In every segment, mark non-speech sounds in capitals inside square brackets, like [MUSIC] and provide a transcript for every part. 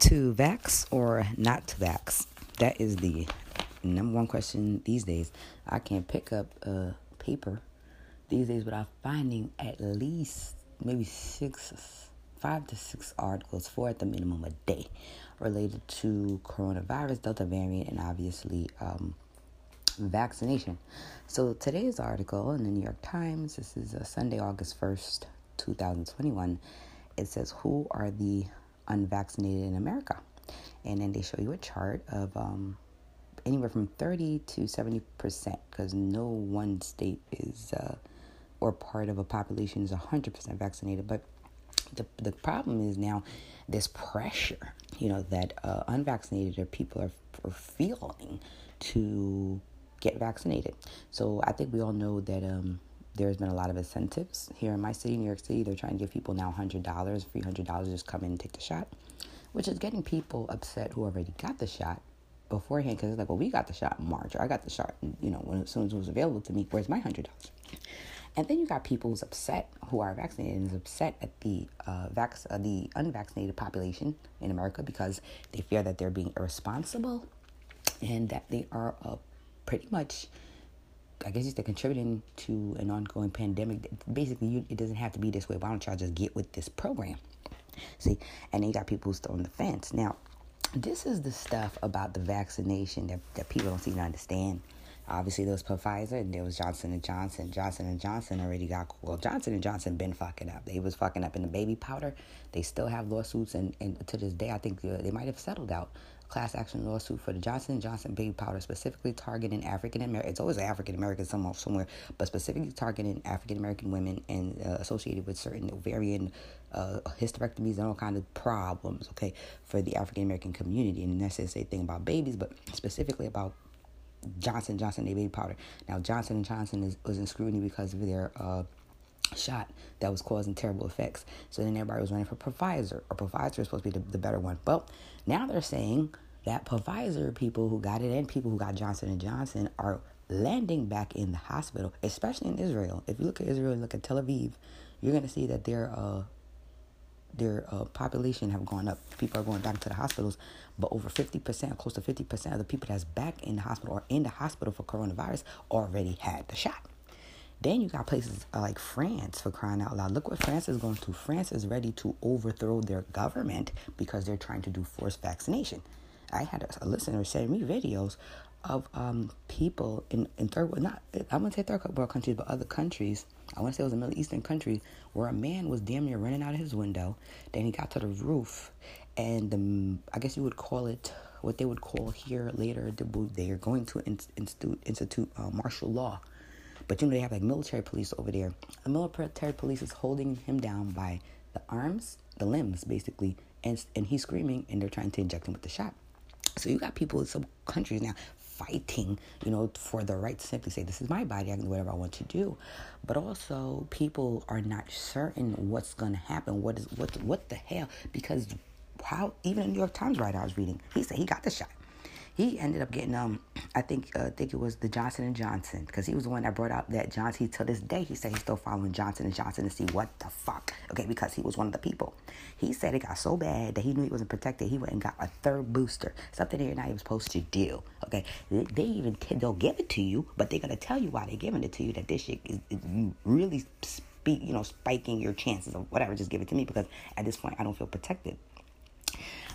to vax or not to vax? That is the number one question these days. I can't pick up a paper these days without finding at least maybe six, five to six articles, four at the minimum a day, related to coronavirus, Delta variant, and obviously um, vaccination. So today's article in the New York Times, this is uh, Sunday, August 1st, 2021. It says, Who are the unvaccinated in America? And then they show you a chart of um, anywhere from 30 to 70%, because no one state is, uh, or part of a population is 100% vaccinated. But the, the problem is now this pressure, you know, that uh, unvaccinated people are, are feeling to get vaccinated. So I think we all know that um, there's been a lot of incentives here in my city, New York City. They're trying to give people now $100, $300 just come in and take the shot, which is getting people upset who already got the shot beforehand because it's like, well, we got the shot in March, or I got the shot, you know, when, as soon as it was available to me. Where's my $100? And then you got people who's upset who are vaccinated and is upset at the uh, vac- uh, the unvaccinated population in America because they fear that they're being irresponsible and that they are uh, pretty much I guess they're contributing to an ongoing pandemic. Basically, you, it doesn't have to be this way. Why don't y'all just get with this program? See, and then you got people still on the fence. Now, this is the stuff about the vaccination that, that people don't seem to understand. Obviously, there was Pfizer and there was Johnson and Johnson. Johnson and Johnson already got well. Johnson and Johnson been fucking up. They was fucking up in the baby powder. They still have lawsuits, and, and to this day, I think uh, they might have settled out class action lawsuit for the Johnson Johnson baby powder, specifically targeting African American. It's always African American somewhere, somewhere, but specifically targeting African American women and uh, associated with certain ovarian uh, hysterectomies and all kinds of problems. Okay, for the African American community, and that's the same thing about babies, but specifically about Johnson Johnson baby powder. Now Johnson and Johnson is, was in scrutiny because of their uh, shot that was causing terrible effects. So then everybody was running for Pfizer, or Pfizer is supposed to be the, the better one. Well, now they're saying that Pfizer people who got it and people who got Johnson and Johnson are landing back in the hospital, especially in Israel. If you look at Israel and look at Tel Aviv, you're gonna see that their uh, their uh, population have gone up. People are going back to the hospitals, but over 50%, close to 50% of the people that's back in the hospital or in the hospital for coronavirus already had the shot. Then you got places like France for crying out loud. Look what France is going through. France is ready to overthrow their government because they're trying to do forced vaccination. I had a, listener send me videos of um, people in, in third world, not I wouldn't say third world countries, but other countries. I want to say it was a Middle Eastern country where a man was damn near running out of his window. Then he got to the roof, and the, I guess you would call it what they would call here later. They are going to institute institute uh, martial law, but you know they have like military police over there. The military police is holding him down by the arms, the limbs, basically, and and he's screaming, and they're trying to inject him with the shot. So you got people in some countries now fighting, you know, for the right to simply say, this is my body, I can do whatever I want to do. But also people are not certain what's gonna happen. What is what what the hell? Because how even the New York Times writer I was reading, he said he got the shot he ended up getting um I think uh, I think it was the Johnson and Johnson because he was the one that brought out that Johnson. To this day he said he's still following Johnson and Johnson to see what the fuck. Okay, because he was one of the people. He said it got so bad that he knew he wasn't protected. He went and got a third booster, something they're not even supposed to do. Okay, they, they even they'll give it to you, but they're gonna tell you why they're giving it to you. That this shit is, is really speak you know spiking your chances of whatever. Just give it to me because at this point I don't feel protected.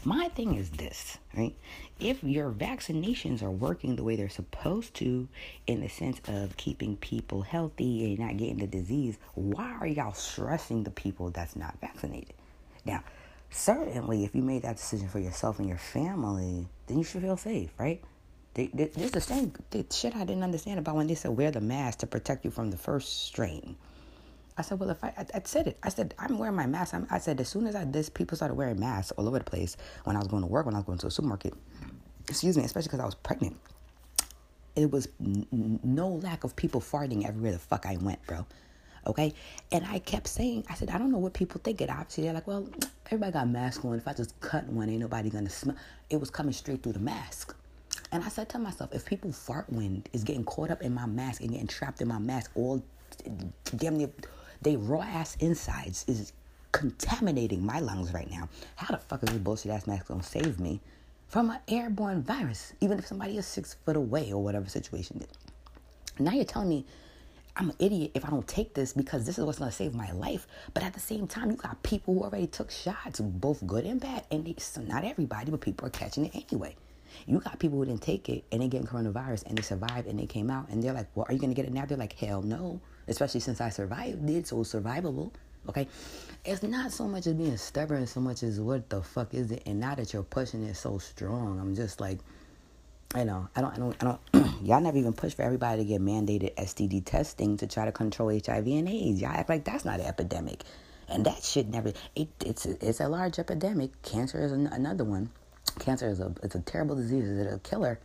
My thing is this, right? If your vaccinations are working the way they're supposed to, in the sense of keeping people healthy and not getting the disease, why are y'all stressing the people that's not vaccinated? Now, certainly, if you made that decision for yourself and your family, then you should feel safe, right? This is the same shit I didn't understand about when they said wear the mask to protect you from the first strain. I said, well, if I, I, I said it, I said, I'm wearing my mask. I'm, i said, as soon as I this, people started wearing masks all over the place when I was going to work, when I was going to a supermarket. Excuse me, especially because I was pregnant. It was n- no lack of people farting everywhere the fuck I went, bro. Okay, and I kept saying, I said, I don't know what people think. It obviously they're like, well, everybody got masks on. If I just cut one, ain't nobody gonna smell. It was coming straight through the mask. And I said to myself, if people fart wind is getting caught up in my mask and getting trapped in my mask all damn near they raw ass insides is contaminating my lungs right now. How the fuck is this bullshit ass mask gonna save me from an airborne virus, even if somebody is six foot away or whatever situation? Now you're telling me I'm an idiot if I don't take this because this is what's gonna save my life. But at the same time, you got people who already took shots, both good and bad, and they, so not everybody, but people are catching it anyway. You got people who didn't take it and they getting coronavirus and they survived and they came out and they're like, well, are you gonna get it now? They're like, hell no. Especially since I survived it, so it's survivable. Okay, it's not so much as being stubborn, so much as what the fuck is it? And now that you're pushing it so strong, I'm just like, I know, I don't, I don't, I don't. [CLEARS THROAT] y'all never even push for everybody to get mandated STD testing to try to control HIV and AIDS. Y'all act like that's not an epidemic, and that shit never. It, it's it's a large epidemic. Cancer is an, another one. Cancer is a it's a terrible disease. It's a killer.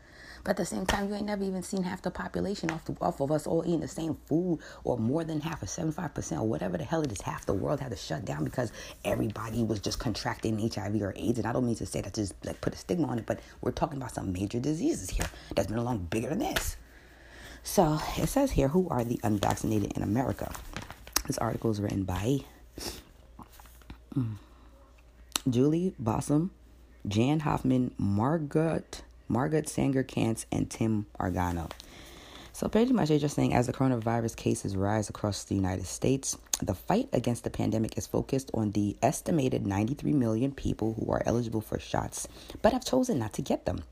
But at the same time, you ain't never even seen half the population off, the, off of us all eating the same food or more than half or 75% or whatever the hell it is. Half the world had to shut down because everybody was just contracting HIV or AIDS. And I don't mean to say that to just like put a stigma on it, but we're talking about some major diseases here that's been along bigger than this. So it says here, who are the unvaccinated in America? This article is written by mm, Julie Bossom, Jan Hoffmann, Margaret Margaret Sanger Kantz, and Tim Arango. So, pretty much, they're just saying as the coronavirus cases rise across the United States, the fight against the pandemic is focused on the estimated 93 million people who are eligible for shots but have chosen not to get them.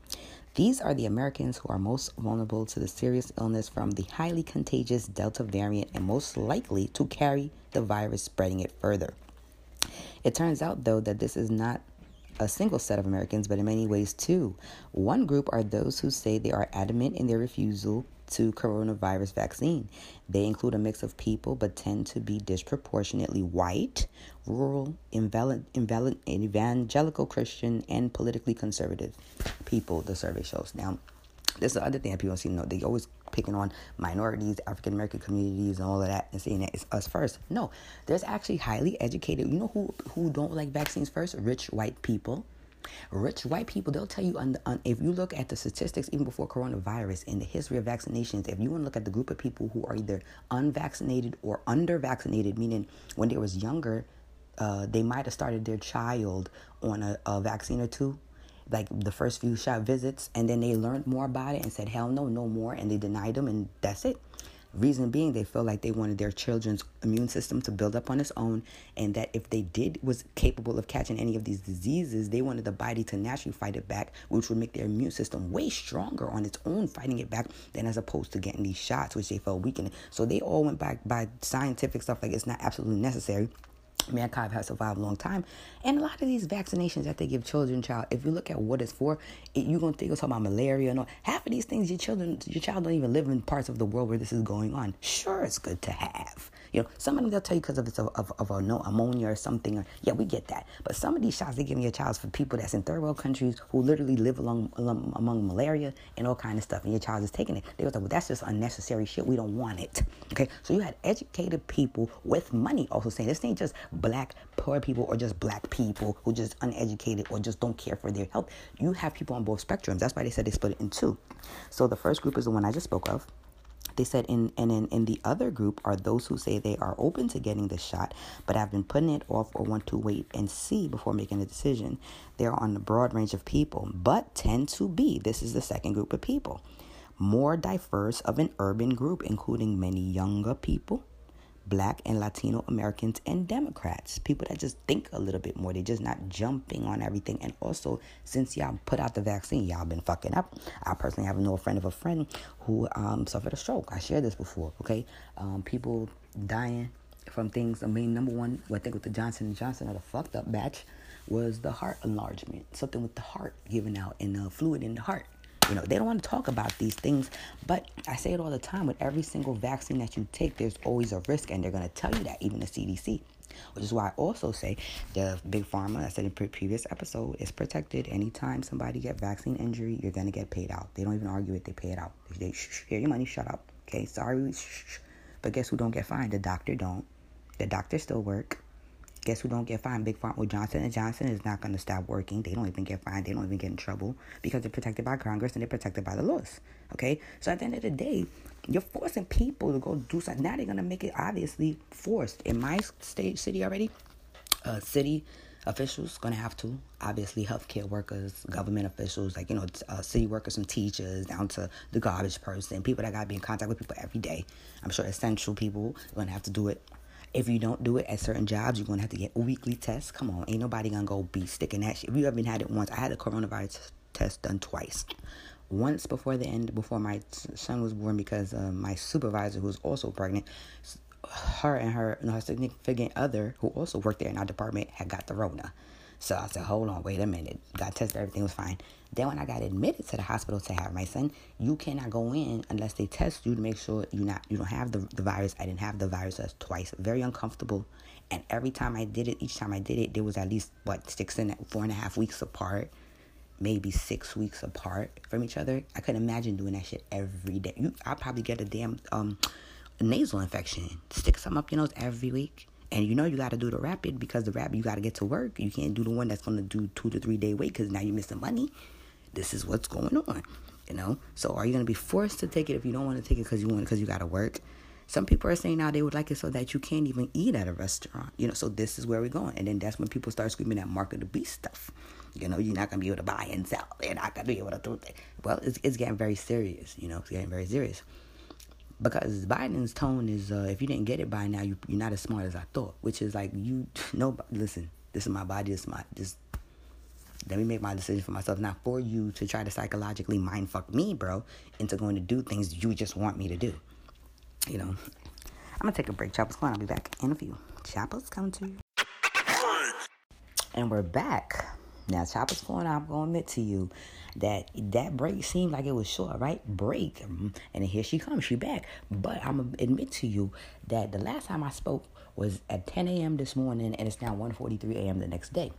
These are the Americans who are most vulnerable to the serious illness from the highly contagious Delta variant and most likely to carry the virus, spreading it further. It turns out, though, that this is not a single set of Americans, but in many ways too. One group are those who say they are adamant in their refusal to coronavirus vaccine. They include a mix of people, but tend to be disproportionately white, rural, evangelical Christian, and politically conservative people, the survey shows. Now, this is the other thing that people to know. they always picking on minorities, African American communities, and all of that, and saying that it's us first. No, there's actually highly educated. You know who who don't like vaccines first? Rich white people. Rich white people, they'll tell you on, the, on, if you look at the statistics even before coronavirus in the history of vaccinations, if you want to look at the group of people who are either unvaccinated or under vaccinated, meaning when they was younger, uh, they might have started their child on a, a vaccine or two like the first few shot visits and then they learned more about it and said hell no no more and they denied them and that's it. Reason being they feel like they wanted their children's immune system to build up on its own and that if they did was capable of catching any of these diseases they wanted the body to naturally fight it back which would make their immune system way stronger on its own fighting it back than as opposed to getting these shots which they felt weakened so they all went back by scientific stuff like it's not absolutely necessary mankind has survived a long time. And a lot of these vaccinations that they give children, child, if you look at what it's for, it, you're gonna think it's talking about malaria and all. Half of these things, your children, your child don't even live in parts of the world where this is going on. Sure, it's good to have. You know, some of them they'll tell you because of of, of, of pneumonia or something. Or yeah, we get that. But some of these shots they give me your child for people that's in third world countries who literally live along, along among malaria and all kind of stuff, and your child is taking it. They go, well, that's just unnecessary shit. We don't want it. Okay, so you had educated people with money also saying this ain't just black poor people or just black people who just uneducated or just don't care for their health. You have people on both spectrums. That's why they said they split it in two. So the first group is the one I just spoke of. They said in and in, in the other group are those who say they are open to getting the shot but have been putting it off or want to wait and see before making a decision. They're on a broad range of people, but tend to be, this is the second group of people, more diverse of an urban group, including many younger people, black and Latino Americans and Democrats, people that just think a little bit more. They're just not jumping on everything. And also, since y'all put out the vaccine, y'all been fucking up. I personally have a friend of a friend who um, suffered a stroke. I shared this before. Okay, um, people dying from things. I mean, number one, I think with the Johnson and Johnson or the fucked up batch was the heart enlargement, something with the heart giving out and the fluid in the heart. You know, they don't want to talk about these things, but I say it all the time with every single vaccine that you take, there's always a risk, and they're going to tell you that, even the CDC. Which is why I also say the big pharma, I said in pre- previous episode, is protected. Anytime somebody get vaccine injury, you're gonna get paid out. They don't even argue it; they pay it out. They shh, here your money, shut up. Okay, sorry, shh. But guess who don't get fined? The doctor don't. The doctor still work. Guess who don't get fined? Big Pharma. Well, Johnson and Johnson is not going to stop working. They don't even get fined. They don't even get in trouble because they're protected by Congress and they're protected by the laws. Okay, so at the end of the day, you're forcing people to go do something. Now they're going to make it obviously forced. In my state city already, uh, city officials to have to obviously healthcare workers government officials like you know uh, city workers some teachers down to the garbage person people that got to be in contact with people every day i'm sure essential people to have to do it if you don't do it at certain jobs, you're gonna have to get weekly tests. Come on, ain't nobody gonna go be sticking that shit. If you haven't had it once, I had a coronavirus test done twice. Once before the end, before my son was born, because uh, my supervisor, who was also pregnant, her and her, know, her significant other, who also worked there in our department, had got the Rona. So I said, hold on, wait a minute. Got tested, everything was fine. Then when I got admitted to the hospital to have my son, you cannot go in unless they test you to make sure you not you don't have the, the virus. I didn't have the virus twice. Very uncomfortable. And every time I did it, each time I did it, there was at least what six and four and a half weeks apart, maybe six weeks apart from each other. I couldn't imagine doing that shit every day. You, I'll probably get a damn um nasal infection. Stick something up your nose every week. And you know you got to do the rapid because the rapid you got to get to work. You can't do the one that's going to do two to three day wait because now you're missing money. This is what's going on, you know. So are you going to be forced to take it if you don't want to take it because you want because you got to work? Some people are saying now they would like it so that you can't even eat at a restaurant, you know. So this is where we're going, and then that's when people start screaming that mark of the beast stuff. You know, you're not gonna be able to buy and sell. You're not gonna be able to do that. Well, it's it's getting very serious. You know, it's getting very serious because Biden's tone is uh, if you didn't get it by now, you, you're not as smart as I thought. Which is like you [LAUGHS] no listen. This is my body. This is my this. Let me make my decision for myself, not for you to try to psychologically mind fuck me, bro, into going to do things you just want me to do. You know, I'm gonna take a break. Choppers going. I'll be back in a few. Choppers coming to you. And we're back. Now, Chopper's going. I'm gonna admit to you that that break seemed like it was short, right? Break, and here she comes, she back. But I'm gonna admit to you that the last time I spoke was at 10 a.m. this morning, and it's now 1:43 a.m. the next day.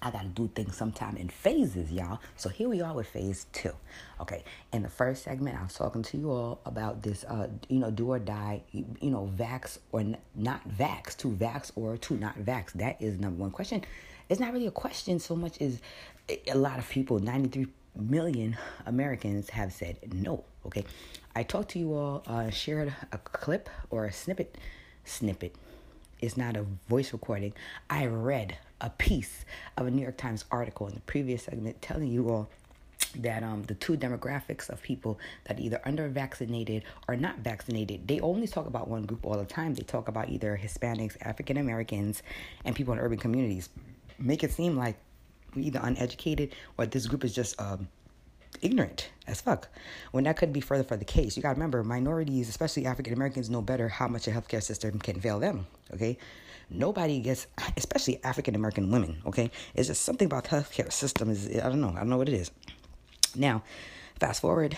I gotta do things sometime in phases, y'all. So here we are with phase two. Okay, in the first segment, I was talking to you all about this, uh, you know, do or die, you, you know, vax or n- not vax, to vax or to not vax. That is number one question. It's not really a question so much as a lot of people, 93 million Americans have said no. Okay, I talked to you all, uh, shared a clip or a snippet, snippet. It's not a voice recording. I read a piece of a New York Times article in the previous segment telling you all that um the two demographics of people that either under vaccinated or not vaccinated they only talk about one group all the time they talk about either hispanics african americans and people in urban communities make it seem like we're either uneducated or this group is just um, ignorant as fuck. When that could be further for the case. You gotta remember, minorities, especially African Americans, know better how much a healthcare system can fail them. Okay, nobody gets, especially African American women. Okay, it's just something about the healthcare system is I don't know. I don't know what it is. Now, fast forward,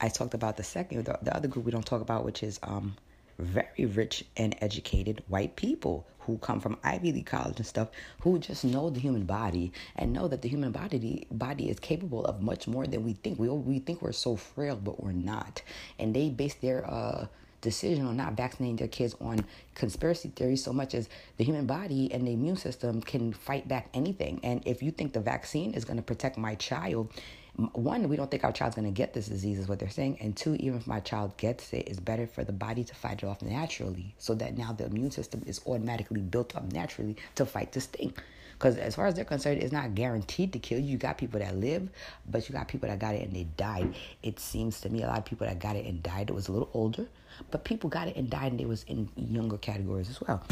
I talked about the second, the, the other group we don't talk about, which is um very rich and educated white people who come from Ivy League college and stuff who just know the human body and know that the human body body is capable of much more than we think. We we think we're so frail, but we're not. And they base their uh decision on not vaccinating their kids on conspiracy theories so much as the human body and the immune system can fight back anything. And if you think the vaccine is going to protect my child, one, we don't think our child's going to get this disease, is what they're saying. And two, even if my child gets it, it's better for the body to fight it off naturally so that now the immune system is automatically built up naturally to fight this thing. Because as far as they're concerned, it's not guaranteed to kill you. You got people that live, but you got people that got it and they died. It seems to me a lot of people that got it and died, it was a little older, but people got it and died and it was in younger categories as well.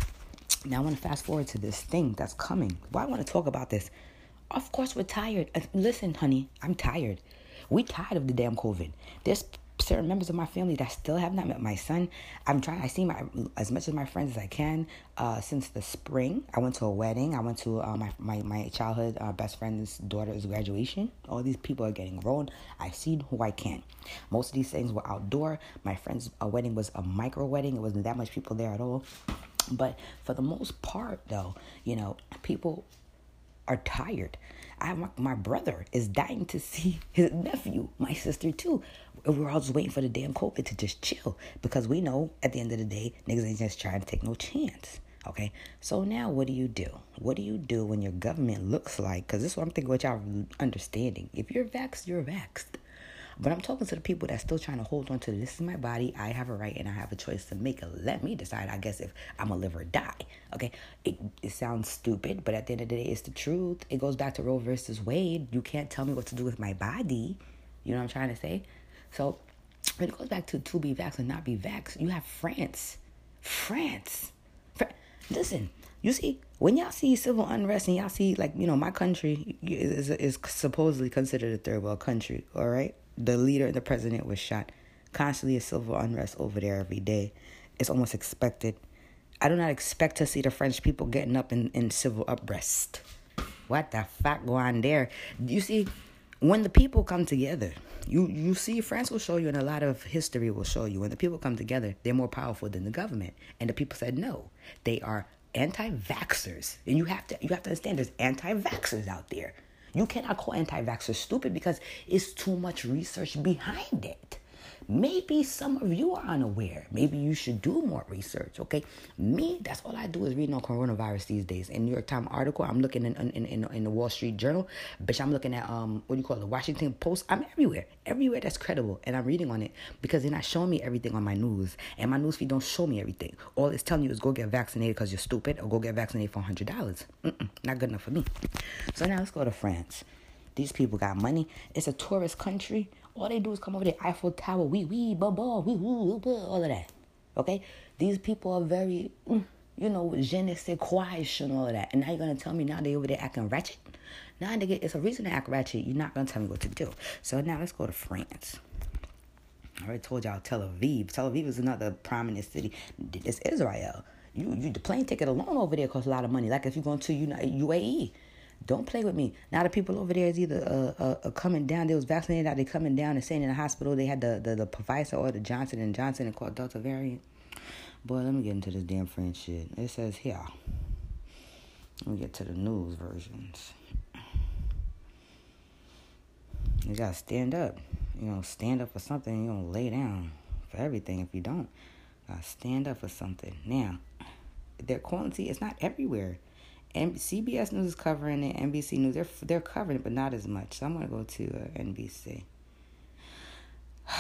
Now I want to fast forward to this thing that's coming. Why I want to talk about this of course, we're tired. Listen, honey, I'm tired. We tired of the damn COVID. There's certain members of my family that still have not met my son. I'm trying. I see my as much of my friends as I can uh, since the spring. I went to a wedding. I went to uh, my my my childhood uh, best friend's daughter's graduation. All these people are getting grown. I've seen who I can. Most of these things were outdoor. My friend's uh, wedding was a micro wedding. It wasn't that much people there at all. But for the most part, though, you know, people are tired. I my, my brother is dying to see his nephew, my sister too. We're all just waiting for the damn COVID to just chill because we know at the end of the day, niggas ain't just trying to take no chance. Okay, so now what do you do? What do you do when your government looks like? Because this is what I'm thinking, what y'all understanding. If you're vaxxed, you're vaxxed. But I'm talking to the people that's still trying to hold on to this is my body. I have a right and I have a choice to make. Let me decide, I guess, if I'm going to live or die. Okay? It, it sounds stupid, but at the end of the day, it's the truth. It goes back to Roe versus Wade. You can't tell me what to do with my body. You know what I'm trying to say? So when it goes back to to be vaxxed and not be vaxxed, you have France. France. Fr- Listen, you see, when y'all see civil unrest and y'all see, like, you know, my country is, is supposedly considered a third world country, all right? The leader and the president was shot. Constantly a civil unrest over there every day. It's almost expected. I do not expect to see the French people getting up in, in civil unrest. What the fuck going on there? You see, when the people come together, you you see France will show you and a lot of history will show you when the people come together, they're more powerful than the government. And the people said no. They are anti-vaxxers. And you have to you have to understand there's anti-vaxxers out there. You cannot call anti-vaxxers stupid because it's too much research behind it. Maybe some of you are unaware. Maybe you should do more research, okay? Me, that's all I do is reading on coronavirus these days. In New York Times article, I'm looking in in, in, in the Wall Street Journal. Bitch, I'm looking at, um what do you call it, the Washington Post. I'm everywhere. Everywhere that's credible. And I'm reading on it because they're not showing me everything on my news. And my news feed don't show me everything. All it's telling you is go get vaccinated because you're stupid or go get vaccinated for $100. Mm-mm, not good enough for me. So now let's go to France. These people got money. It's a tourist country. All they do is come over the Eiffel Tower, wee wee, ba ba, wee woo, all of that. Okay? These people are very, mm, you know, je ne sais quoi and all of that. And now you're gonna tell me now they over there acting ratchet? Now nigga, it's a reason to act ratchet. You're not gonna tell me what to do. So now let's go to France. I already told y'all Tel Aviv. Tel Aviv is another prominent city. It's Israel. You, you the plane ticket alone over there costs a lot of money. Like if you're going to UAE, don't play with me. Now the people over there is either uh, uh, uh, coming down. They was vaccinated. Now they coming down and saying in the hospital they had the the, the Pfizer or the Johnson and Johnson and called Delta variant. Boy, let me get into this damn French shit. It says here. Let me get to the news versions. You gotta stand up. You know, stand up for something. You don't lay down for everything. If you don't, uh, stand up for something. Now, their quality is not everywhere. And CBS News is covering it. NBC News they're they're covering it, but not as much. So I'm gonna go to uh, NBC. [SIGHS]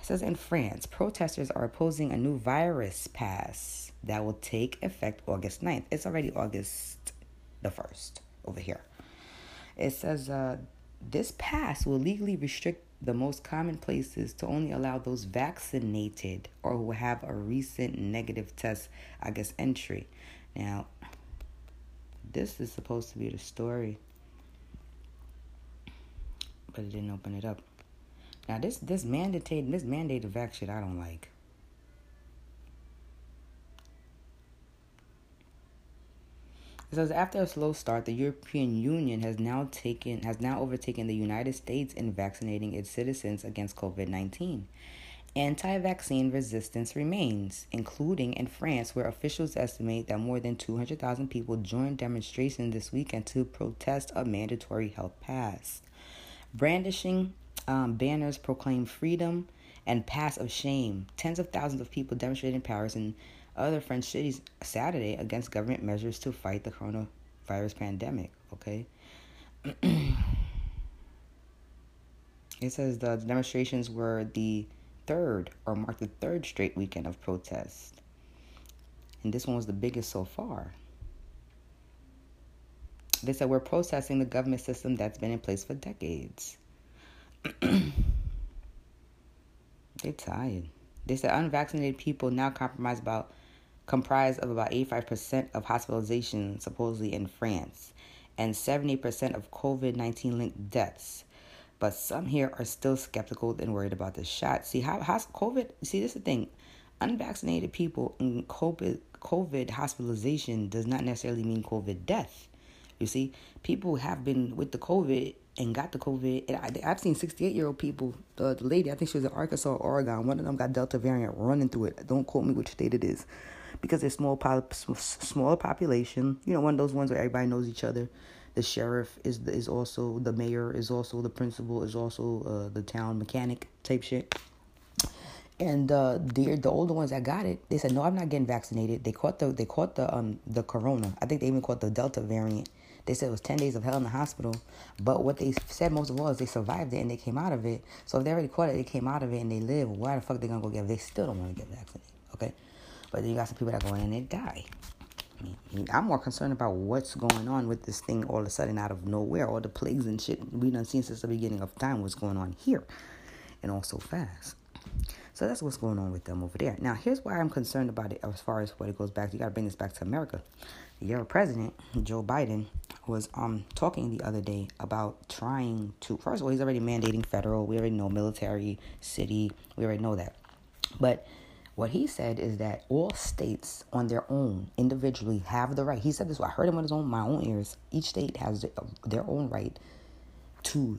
It says in France, protesters are opposing a new virus pass that will take effect August 9th. It's already August the 1st over here. It says uh, this pass will legally restrict the most common places to only allow those vaccinated or who have a recent negative test, I guess, entry. Now, this is supposed to be the story, but it didn't open it up. Now this this mandated this mandated vaccine I don't like. It says after a slow start, the European Union has now taken has now overtaken the United States in vaccinating its citizens against COVID nineteen. Anti vaccine resistance remains, including in France, where officials estimate that more than 200,000 people joined demonstrations this weekend to protest a mandatory health pass. Brandishing um, banners proclaim freedom and pass of shame. Tens of thousands of people demonstrated in Paris and other French cities Saturday against government measures to fight the coronavirus pandemic. Okay. [CLEARS THROAT] it says the demonstrations were the third or marked the third straight weekend of protest. And this one was the biggest so far. They said we're protesting the government system that's been in place for decades. [CLEARS THROAT] They're tired. They said unvaccinated people now compromise about comprise of about 85% of hospitalizations supposedly in France and 70% of COVID-19 linked deaths but some here are still skeptical and worried about the shot. See how, has COVID? See, this is the thing: unvaccinated people in COVID COVID hospitalization does not necessarily mean COVID death. You see, people have been with the COVID and got the COVID. And I, have seen 68 year old people. The, the lady, I think she was in Arkansas, Oregon. One of them got Delta variant running through it. Don't quote me which state it is, because it's small, smaller population. You know, one of those ones where everybody knows each other the sheriff is is also the mayor is also the principal is also uh, the town mechanic type shit. And uh, the the older ones that got it, they said no, I'm not getting vaccinated. They caught the they caught the um the corona. I think they even caught the delta variant. They said it was 10 days of hell in the hospital. But what they said most of all is they survived it and they came out of it. So if they already caught it, they came out of it and they live, why the fuck they gonna go get? They still don't want to get vaccinated, okay? But then you got some people that go in and they die. I'm more concerned about what's going on with this thing all of a sudden out of nowhere. All the plagues and shit we done seen since the beginning of time. What's going on here, and all so fast. So that's what's going on with them over there. Now, here's why I'm concerned about it as far as what it goes back. You got to bring this back to America. Your president, Joe Biden, was um talking the other day about trying to. First of all, he's already mandating federal. We already know military, city. We already know that. But what he said is that all states on their own individually have the right. He said this. I heard him on his own, my own ears. Each state has their own right to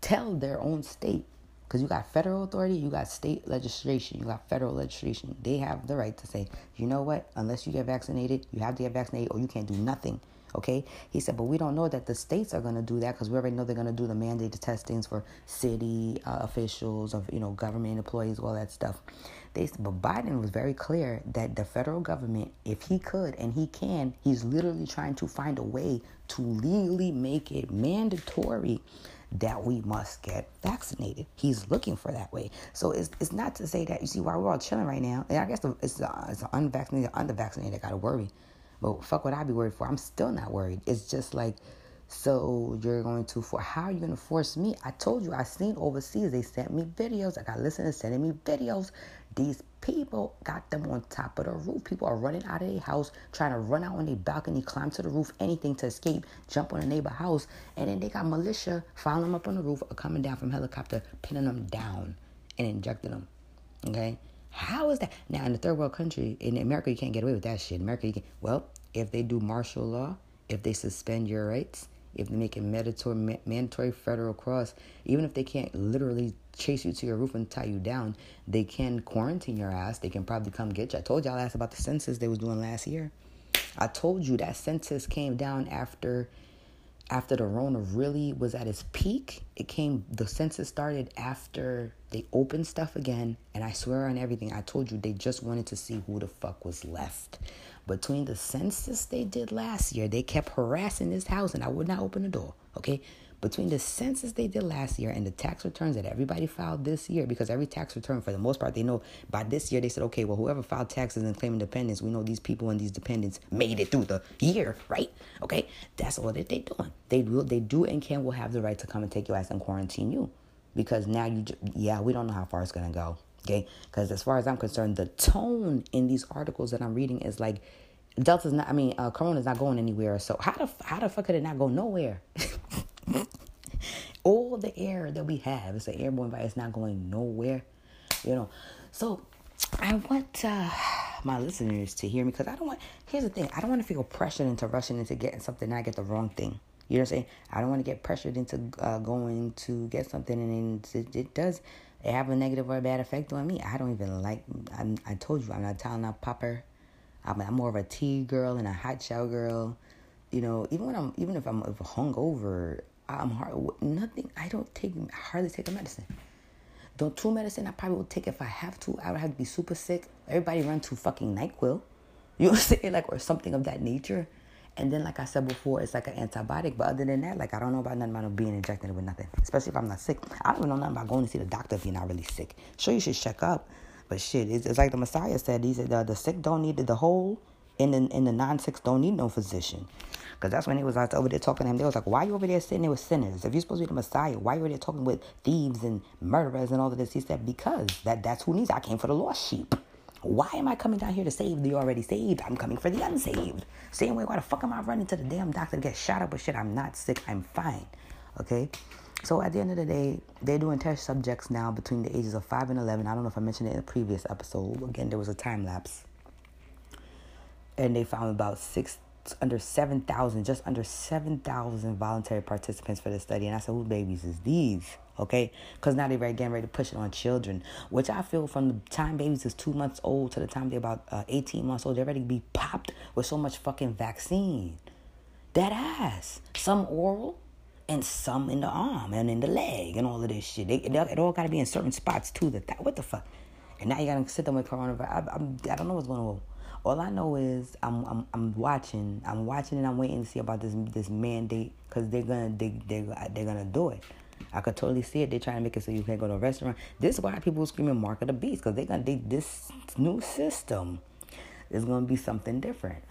tell their own state because you got federal authority, you got state legislation, you got federal legislation. They have the right to say, you know what, unless you get vaccinated, you have to get vaccinated or you can't do nothing. Okay? He said, but we don't know that the states are going to do that because we already know they're going to do the mandated testings for city uh, officials, of you know, government employees, all that stuff. They, but Biden was very clear that the federal government, if he could and he can, he's literally trying to find a way to legally make it mandatory that we must get vaccinated. He's looking for that way. So it's, it's not to say that, you see, why we're all chilling right now, and I guess the, it's, uh, it's unvaccinated, undervaccinated that got to worry. But fuck what I be worried for. I'm still not worried. It's just like, so you're going to for how are you to force me? I told you I seen overseas. They sent me videos. I got listeners sending me videos these people got them on top of the roof. People are running out of their house, trying to run out on their balcony, climb to the roof, anything to escape, jump on a neighbor house. And then they got militia following them up on the roof or coming down from helicopter, pinning them down and injecting them. Okay? How is that? Now, in the third world country, in America, you can't get away with that shit. In America, you can, well, if they do martial law, if they suspend your rights, if they make it mandatory, mandatory federal cross, even if they can't literally chase you to your roof and tie you down, they can quarantine your ass. They can probably come get you. I told y'all asked about the census they was doing last year. I told you that census came down after after the Rona really was at its peak. It came the census started after they opened stuff again, and I swear on everything, I told you they just wanted to see who the fuck was left. Between the census they did last year, they kept harassing this house, and I would not open the door. Okay, between the census they did last year and the tax returns that everybody filed this year, because every tax return, for the most part, they know by this year they said, okay, well, whoever filed taxes and claimed independence, we know these people and these dependents made it through the year, right? Okay, that's all that they doing. They will, they do and can will have the right to come and take your ass and quarantine you, because now you, yeah, we don't know how far it's gonna go. Okay, because as far as I'm concerned, the tone in these articles that I'm reading is like Delta's not. I mean, uh, Corona's not going anywhere. So how the how the fuck could it not go nowhere? [LAUGHS] [LAUGHS] All the air that we have is an airborne virus not going nowhere. You know, so I want uh, [SIGHS] my listeners to hear me because I don't want. Here's the thing: I don't want to feel pressured into rushing into getting something and I get the wrong thing. You know what I'm saying? I don't want to get pressured into uh, going to get something and it, it does have a negative or a bad effect on me. I don't even like. I'm, I told you I'm not a popper. I'm, I'm more of a tea girl and a hot chow girl. You know, even when I'm even if I'm hungover, I'm hard nothing. I don't take hardly take a medicine. Don't two medicine I probably will take if I have to. I would have to be super sick. Everybody run to fucking Nyquil. You know what I'm saying? Like or something of that nature. And then, like I said before, it's like an antibiotic. But other than that, like I don't know about nothing about being injected with nothing. Especially if I'm not sick. I don't even know nothing about going to see the doctor if you're not really sick. Sure, you should check up. But shit, it's, it's like the Messiah said. He said the, the sick don't need the whole, and the, and the non-sick don't need no physician. Because that's when he was like over there talking to him. They was like, why you over there sitting there with sinners? If you're supposed to be the Messiah, why you over there talking with thieves and murderers and all of this? He said, because that, that's who needs I came for the lost sheep. Why am I coming down here to save the already saved? I'm coming for the unsaved. Same way, why the fuck am I running to the damn doctor to get shot up with shit? I'm not sick. I'm fine. Okay? So at the end of the day, they're doing test subjects now between the ages of 5 and 11. I don't know if I mentioned it in a previous episode. Again, there was a time lapse. And they found about six under 7,000, just under 7,000 voluntary participants for the study. And I said, who babies is these? Okay? Because now they're getting ready to push it on children, which I feel from the time babies is two months old to the time they're about uh, 18 months old, they're ready to be popped with so much fucking vaccine. That ass. Some oral and some in the arm and in the leg and all of this shit. They, it all got to be in certain spots too. That, that What the fuck? And now you got to sit there with coronavirus. I, I, I don't know what's going on All I know is I'm I'm I'm watching. I'm watching and I'm waiting to see about this this mandate because they're gonna they they they're gonna do it. I could totally see it. They're trying to make it so you can't go to a restaurant. This is why people are screaming "Mark of the Beast" because they're gonna they, this new system is gonna be something different.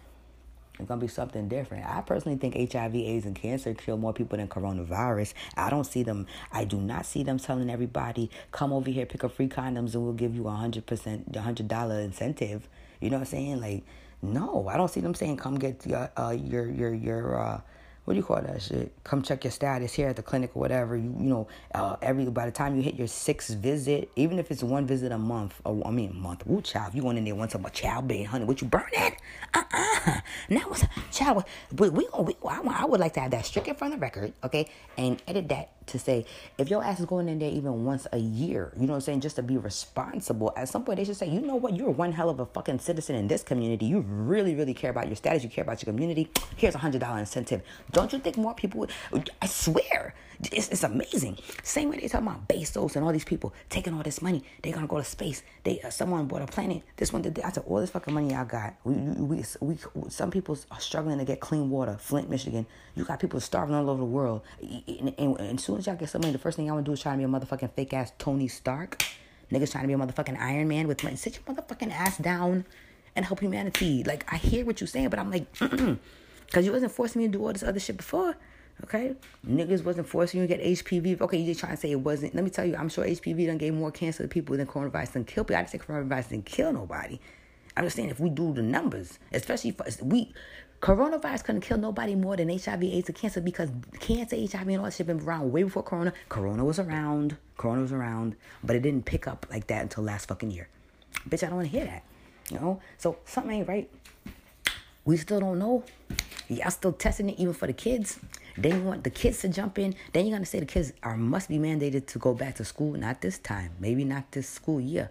It's gonna be something different. I personally think HIV, AIDS, and cancer kill more people than coronavirus. I don't see them. I do not see them telling everybody, "Come over here, pick up free condoms, and we'll give you a hundred percent, a hundred dollar incentive." You know what I'm saying? Like, no, I don't see them saying, "Come get your uh, your your your." Uh, what do you call that shit? Come check your status here at the clinic or whatever. You you know, uh, every by the time you hit your sixth visit, even if it's one visit a month, or I mean a month. Ooh, child, you went in there once about child being honey, what you burn? Uh uh Now what's child? But we, we, we I, I would like to have that stricken from the record, okay, and edit that to say if your ass is going in there even once a year, you know what I'm saying, just to be responsible. At some point, they should say, you know what, you're one hell of a fucking citizen in this community. You really, really care about your status. You care about your community. Here's a hundred dollar incentive. Don't you think more people would? I swear, it's, it's amazing. Same way they talk about Bezos and all these people taking all this money. They're gonna go to space. They uh, someone bought a planet. This one did. I said all this fucking money I got. We, we, we, some people are struggling to get clean water. Flint, Michigan. You got people starving all over the world. And, and, and soon y'all get some money, the first thing y'all wanna do is try to be a motherfucking fake ass Tony Stark. Niggas trying to be a motherfucking Iron Man with money. Sit your motherfucking ass down and help humanity. Like I hear what you're saying, but I'm like, [CLEARS THROAT] because you wasn't forcing me to do all this other shit before. Okay? Niggas wasn't forcing you to get HPV. Okay, you just trying to say it wasn't. Let me tell you, I'm sure HPV done gave more cancer to people than coronavirus done kill people. I didn't say coronavirus didn't kill nobody. I'm just saying if we do the numbers, especially for we coronavirus couldn't kill nobody more than HIV, AIDS, and cancer because cancer, HIV, and all that shit been around way before corona. Corona was around. Corona was around, but it didn't pick up like that until last fucking year. Bitch, I don't want to hear that. You know? So something ain't right. We still don't know. Y'all still testing it even for the kids. Then you want the kids to jump in. Then you're gonna say the kids are must be mandated to go back to school. Not this time. Maybe not this school year.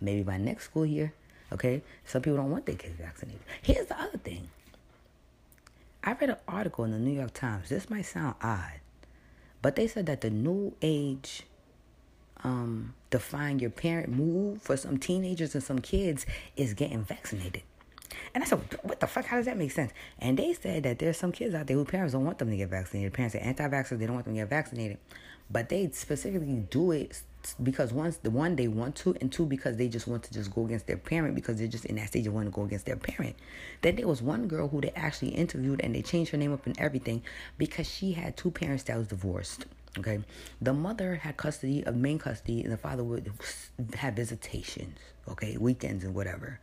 Maybe by next school year. Okay. Some people don't want their kids vaccinated. Here's the other thing. I read an article in the New York Times. This might sound odd, but they said that the new age um, define your parent move for some teenagers and some kids is getting vaccinated. And I said, what the fuck? How does that make sense? And they said that there's some kids out there who parents don't want them to get vaccinated. Parents are anti-vaxxers. They don't want them to get vaccinated. But they specifically do it because once the one they want to and two because they just want to just go against their parent because they're just in that stage of wanting to go against their parent then there was one girl who they actually interviewed and they changed her name up and everything because she had two parents that was divorced okay the mother had custody of main custody and the father would have visitations okay, weekends and whatever.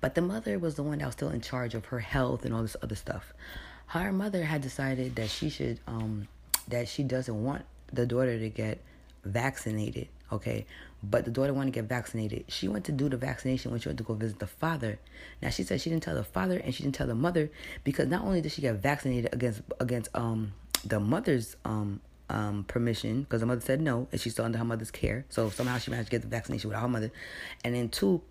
But the mother was the one that was still in charge of her health and all this other stuff. Her mother had decided that she should, um, that she doesn't want the daughter to get vaccinated, okay? But the daughter wanted to get vaccinated. She went to do the vaccination when she went to go visit the father. Now she said she didn't tell the father and she didn't tell the mother because not only did she get vaccinated against against um the mother's um um, permission because the mother said no, and she's still under her mother's care. So somehow she managed to get the vaccination without her mother. And then two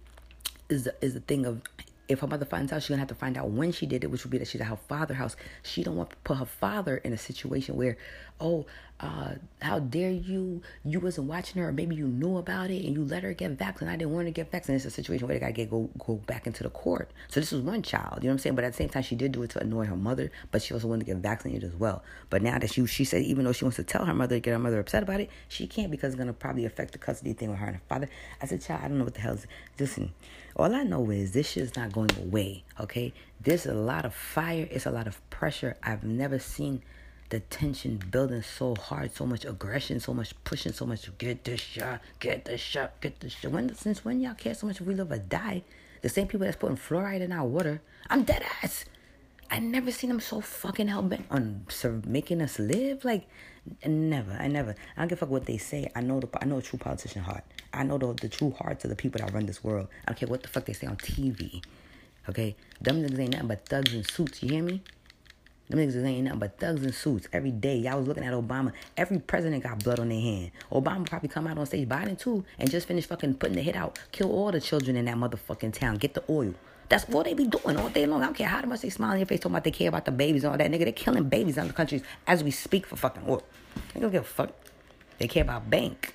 is the, is the thing of if her mother finds out, she's gonna have to find out when she did it, which would be that she's at her father's house. She don't want to put her father in a situation where, oh, uh, how dare you? You wasn't watching her, or maybe you knew about it and you let her get vaccinated. I didn't want to get vaccinated. It's a situation where they gotta get go go back into the court. So this was one child, you know what I'm saying? But at the same time, she did do it to annoy her mother, but she also wanted to get vaccinated as well. But now that she she said even though she wants to tell her mother, to get her mother upset about it, she can't because it's gonna probably affect the custody thing with her and her father. As a child, I don't know what the hell is. Listen, all I know is this shit's not going away. Okay, there's a lot of fire. It's a lot of pressure. I've never seen the tension building so hard, so much aggression, so much pushing, so much get this shot, get this shot, get this shot. When since when y'all care so much if we live or die? The same people that's putting fluoride in our water. I'm dead ass. I never seen them so fucking hell bent on making us live. Like, never. I never. I don't give a fuck what they say. I know the. I know a true politician heart. I know the the true hearts of the people that run this world. I don't care what the fuck they say on TV. Okay, them niggas ain't nothing but thugs in suits. You hear me? Them niggas ain't nothing but thugs in suits every day. Y'all was looking at Obama. Every president got blood on their hand. Obama probably come out on stage, Biden too, and just finish fucking putting the hit out. Kill all the children in that motherfucking town. Get the oil. That's what they be doing all day long. I don't care how much they smile in your face talking about they care about the babies and all that. Nigga, they're killing babies in other countries as we speak for fucking oil. They don't give a fuck. They care about bank.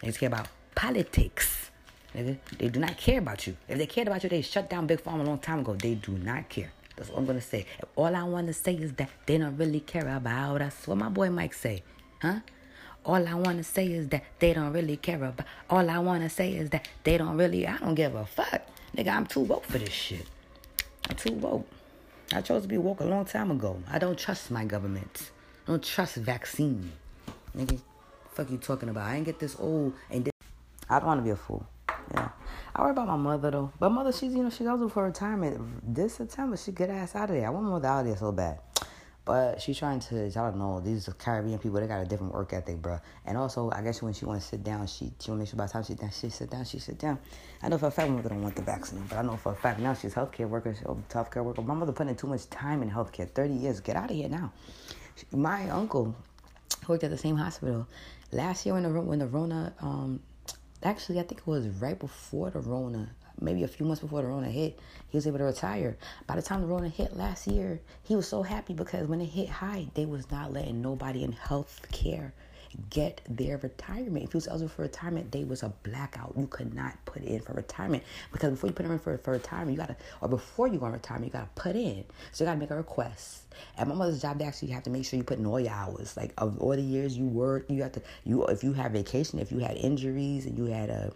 They just care about politics. Nigga, they do not care about you. If they cared about you, they shut down Big Pharma a long time ago. They do not care. That's all I'm gonna say. All I want to say is that they don't really care about us. What my boy Mike say, huh? All I want to say is that they don't really care about. All I want to say is that they don't really. I don't give a fuck, nigga. I'm too woke for this shit. I'm too woke. I chose to be woke a long time ago. I don't trust my government. I don't trust vaccine, nigga. Fuck you talking about? I ain't get this old and this. I don't want to be a fool. Yeah. I worry about my mother though. But mother, she's you know she goes for retirement this September. She get ass out of there. I want my mother out of there so bad. But she's trying to, y'all don't know, these Caribbean people, they got a different work ethic, bro. And also, I guess when she wants to sit down, she, she want to make sure by the time she, down, she sit down, she sit down. I know for a fact my mother don't want the vaccine, but I know for a fact now she's healthcare worker, healthcare worker. My mother putting in too much time in healthcare, 30 years. Get out of here now. My uncle worked at the same hospital. Last year when the, when the Rona, um, actually, I think it was right before the Rona, maybe a few months before the Rona hit, he was able to retire. By the time the Rona hit last year, he was so happy because when it hit high, they was not letting nobody in health care get their retirement. If you was eligible for retirement, they was a blackout. You could not put in for retirement because before you put in for, for retirement, you gotta, or before you go on retirement, you gotta put in. So you gotta make a request. At my mother's job, they actually have to make sure you put in all your hours. Like of all the years you work, you have to you if you have vacation, if you had injuries and you had a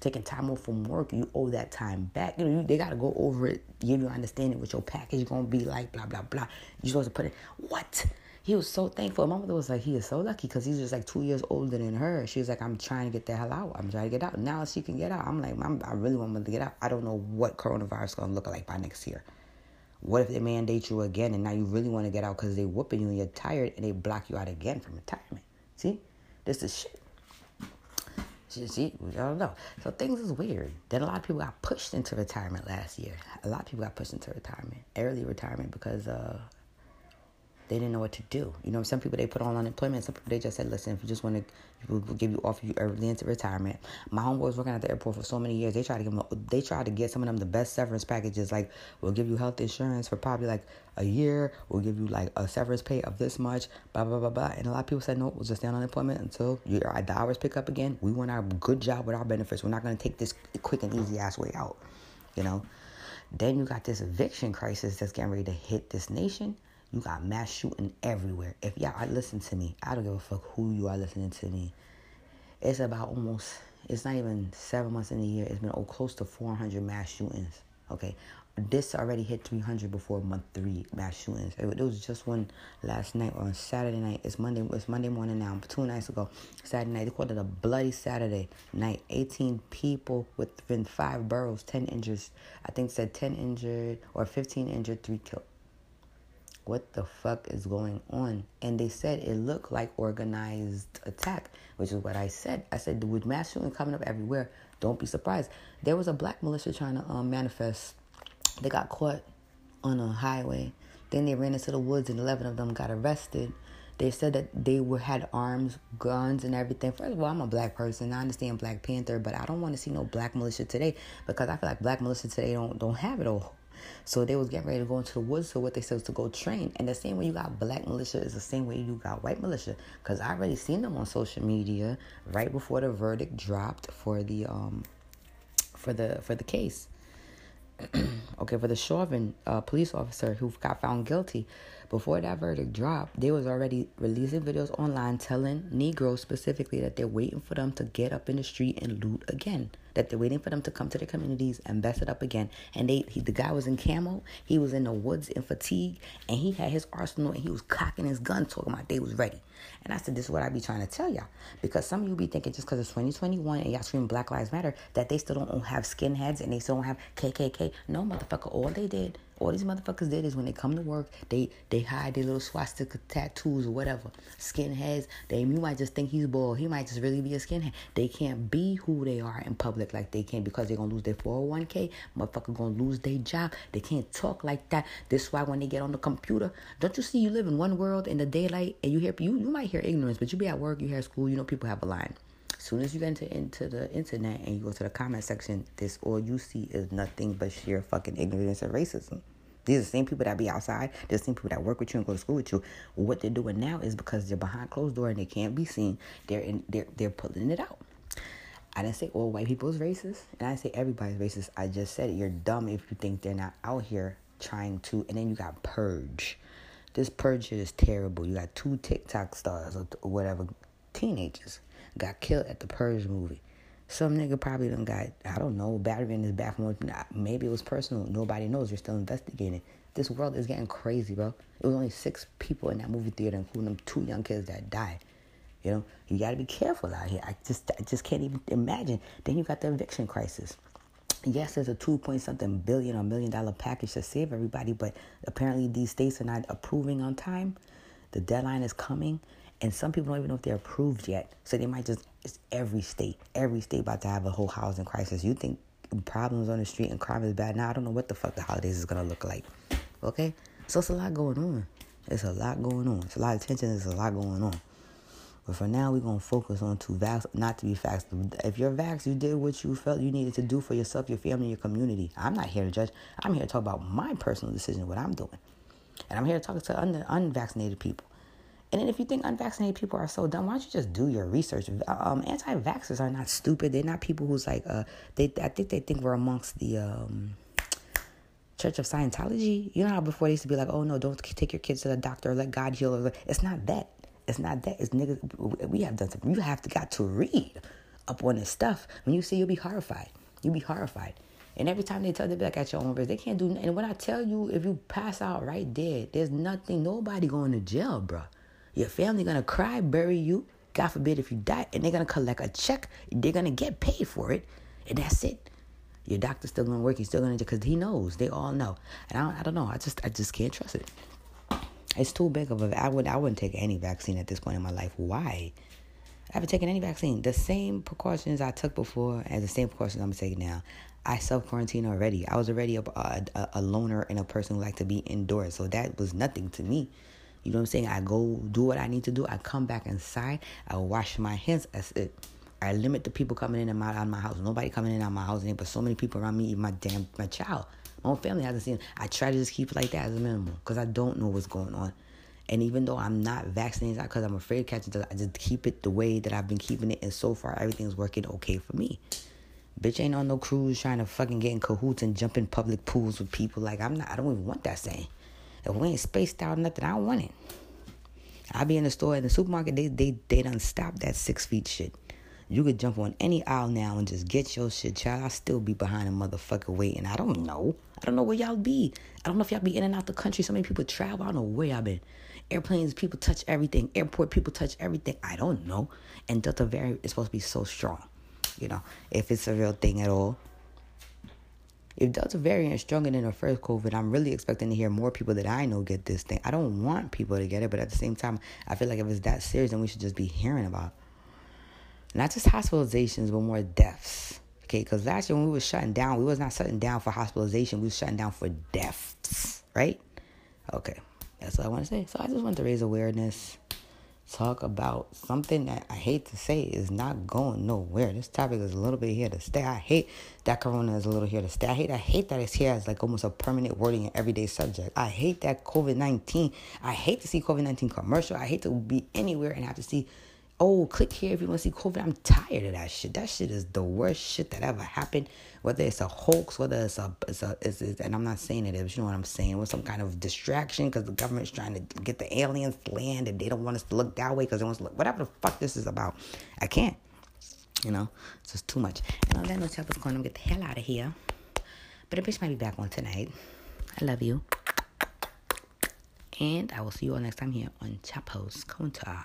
taking time off from work, you owe that time back. You know, you, they got to go over it, give you understanding what your package to be like, blah, blah, blah. You're supposed to put it, what? He was so thankful. My mother was like, he is so lucky because he's just like two years older than her. She was like, I'm trying to get the hell out. I'm trying to get out. Now she can get out. I'm like, I'm, i really want to get out. I don't know what coronavirus to look like by next year. What if they mandate you again and now you really want to get out because they whooping you and you're tired and they block you out again from retirement? See? This is shit. See, I don't know. So things is weird. Then a lot of people got pushed into retirement last year. A lot of people got pushed into retirement, early retirement, because uh, they didn't know what to do. You know, some people they put on unemployment. Some people they just said, "Listen, if you just want to, we'll give you offer you early into retirement." My homeboys working at the airport for so many years. They try to give them, they try to get some of them the best severance packages. Like, we'll give you health insurance for probably like a year. We'll give you like a severance pay of this much. Blah blah blah blah. And a lot of people said, "No, we'll just stay on unemployment until your the hours pick up again. We want our good job with our benefits. We're not going to take this quick and easy ass way out." You know. Then you got this eviction crisis that's getting ready to hit this nation. You got mass shooting everywhere. If y'all listen to me, I don't give a fuck who you are listening to me. It's about almost, it's not even seven months in a year. It's been oh, close to 400 mass shootings. Okay. This already hit 300 before month three mass shootings. It was just one last night on Saturday night. It's Monday. It's Monday morning now. Two nights ago, Saturday night. They called it a bloody Saturday night. 18 people within five boroughs, 10 injured. I think said 10 injured or 15 injured, three killed what the fuck is going on? And they said it looked like organized attack, which is what I said. I said with mass shooting coming up everywhere, don't be surprised. There was a black militia trying to um, manifest. They got caught on a highway. Then they ran into the woods, and eleven of them got arrested. They said that they were had arms, guns, and everything. First of all, I'm a black person. I understand Black Panther, but I don't want to see no black militia today because I feel like black militia today don't don't have it all. So they was getting ready to go into the woods. So what they said was to go train. And the same way you got black militia is the same way you got white militia. Cause I already seen them on social media right before the verdict dropped for the um for the for the case. [CLEARS THROAT] okay, for the Chauvin uh, police officer who got found guilty before that verdict dropped, they was already releasing videos online telling Negroes specifically that they're waiting for them to get up in the street and loot again. That they're waiting for them to come to their communities and mess it up again. And they, he, the guy was in camo, he was in the woods in fatigue, and he had his arsenal and he was cocking his gun, talking about they was ready. And I said, this is what I be trying to tell y'all. Because some of you be thinking just because it's 2021 and y'all scream Black Lives Matter, that they still don't have skinheads and they still don't have KKK. No, motherfucker, all they did all these motherfuckers did is when they come to work, they they hide their little swastika tattoos or whatever. Skinheads, they you might just think he's bald. He might just really be a skinhead. They can't be who they are in public like they can because they're gonna lose their 401k. Motherfucker gonna lose their job. They can't talk like that. This is why when they get on the computer, don't you see you live in one world in the daylight and you hear you you might hear ignorance, but you be at work, you hear school, you know people have a line. As soon as you get into, the internet and you go to the comment section, this all you see is nothing but sheer fucking ignorance and racism. These are the same people that be outside. They're the same people that work with you and go to school with you. What they're doing now is because they're behind closed door and they can't be seen. They're in, they're they're pulling it out. I didn't say all white people is racist, and I say everybody's racist. I just said you're dumb if you think they're not out here trying to. And then you got purge. This purge is terrible. You got two TikTok stars or whatever, teenagers got killed at the purge movie. Some nigga probably done got, I don't know, battery in his bathroom. Maybe it was personal. Nobody knows. They're still investigating. This world is getting crazy, bro. It was only six people in that movie theater, including them two young kids that died. You know, you got to be careful out here. I just, I just can't even imagine. Then you got the eviction crisis. Yes, there's a two point something billion or million dollar package to save everybody, but apparently these states are not approving on time. The deadline is coming, and some people don't even know if they're approved yet. So they might just, it's every state, every state about to have a whole housing crisis. You think problems on the street and crime is bad? Now, I don't know what the fuck the holidays is going to look like. Okay? So it's a lot going on. It's a lot going on. It's a lot of tension. It's a lot going on. But for now, we're to focus on to vax, not to be vaxxed. If you're vaxxed, you did what you felt you needed to do for yourself, your family, your community. I'm not here to judge. I'm here to talk about my personal decision, what I'm doing. And I'm here to talk to un- unvaccinated people. And then if you think unvaccinated people are so dumb, why don't you just do your research? Um, anti-vaxxers are not stupid. They're not people who's like, uh, they. I think they think we're amongst the um, Church of Scientology. You know how before they used to be like, oh no, don't take your kids to the doctor, let God heal. It's not that. It's not that. It's niggas. We have done something. You have to got to read up on this stuff. When you see, you'll be horrified. You'll be horrified. And every time they tell, they be like at your own risk. They can't do. And when I tell you, if you pass out right there, there's nothing. Nobody going to jail, bro. Your family gonna cry, bury you. God forbid if you die, and they're gonna collect a check. They're gonna get paid for it, and that's it. Your doctor's still gonna work. He's still gonna because he knows. They all know. And I don't, I don't know. I just I just can't trust it. It's too big of a. I would I wouldn't take any vaccine at this point in my life. Why? I haven't taken any vaccine. The same precautions I took before and the same precautions I'm taking now. I self quarantine already. I was already a, a, a loner and a person who liked to be indoors, so that was nothing to me. You know what I'm saying? I go do what I need to do. I come back inside. I wash my hands. That's it. I limit the people coming in and out of my house. Nobody coming in out of my house. But so many people around me, even my damn my child. My own family hasn't seen. It. I try to just keep it like that as a minimum because I don't know what's going on. And even though I'm not vaccinated because I'm afraid of catching it, I just keep it the way that I've been keeping it. And so far, everything's working okay for me. Bitch ain't on no cruise trying to fucking get in cahoots and jump in public pools with people. Like, I'm not, I don't even want that saying. If we ain't spaced out nothing, I don't want it. I be in the store in the supermarket, they they they done stop that six feet shit. You could jump on any aisle now and just get your shit, child. I still be behind a motherfucker waiting. I don't know. I don't know where y'all be. I don't know if y'all be in and out the country. So many people travel. I don't know where y'all been. Airplanes, people touch everything. Airport, people touch everything. I don't know. And Delta variant is supposed to be so strong. You know, if it's a real thing at all. If Delta variant is stronger than the first COVID, I'm really expecting to hear more people that I know get this thing. I don't want people to get it, but at the same time, I feel like if it's that serious, then we should just be hearing about. Not just hospitalizations, but more deaths. Okay, because last year when we were shutting down, we was not shutting down for hospitalization, we was shutting down for deaths, right? Okay, that's what I want to say. So I just want to raise awareness talk about something that I hate to say is not going nowhere. This topic is a little bit here to stay. I hate that Corona is a little here to stay. I hate I hate that it's here as like almost a permanent wording in everyday subject. I hate that COVID nineteen. I hate to see COVID nineteen commercial. I hate to be anywhere and have to see oh, click here if you want to see COVID. I'm tired of that shit. That shit is the worst shit that ever happened. Whether it's a hoax, whether it's a, it's a, it's, it's and I'm not saying it is, you know what I'm saying, with some kind of distraction because the government's trying to get the aliens to land and they don't want us to look that way because they want us to look, whatever the fuck this is about. I can't. You know, it's just too much. And on that note, what's going? Get the hell out of here. But a bitch might be back on tonight. I love you. And I will see you all next time here on Chapos Conta.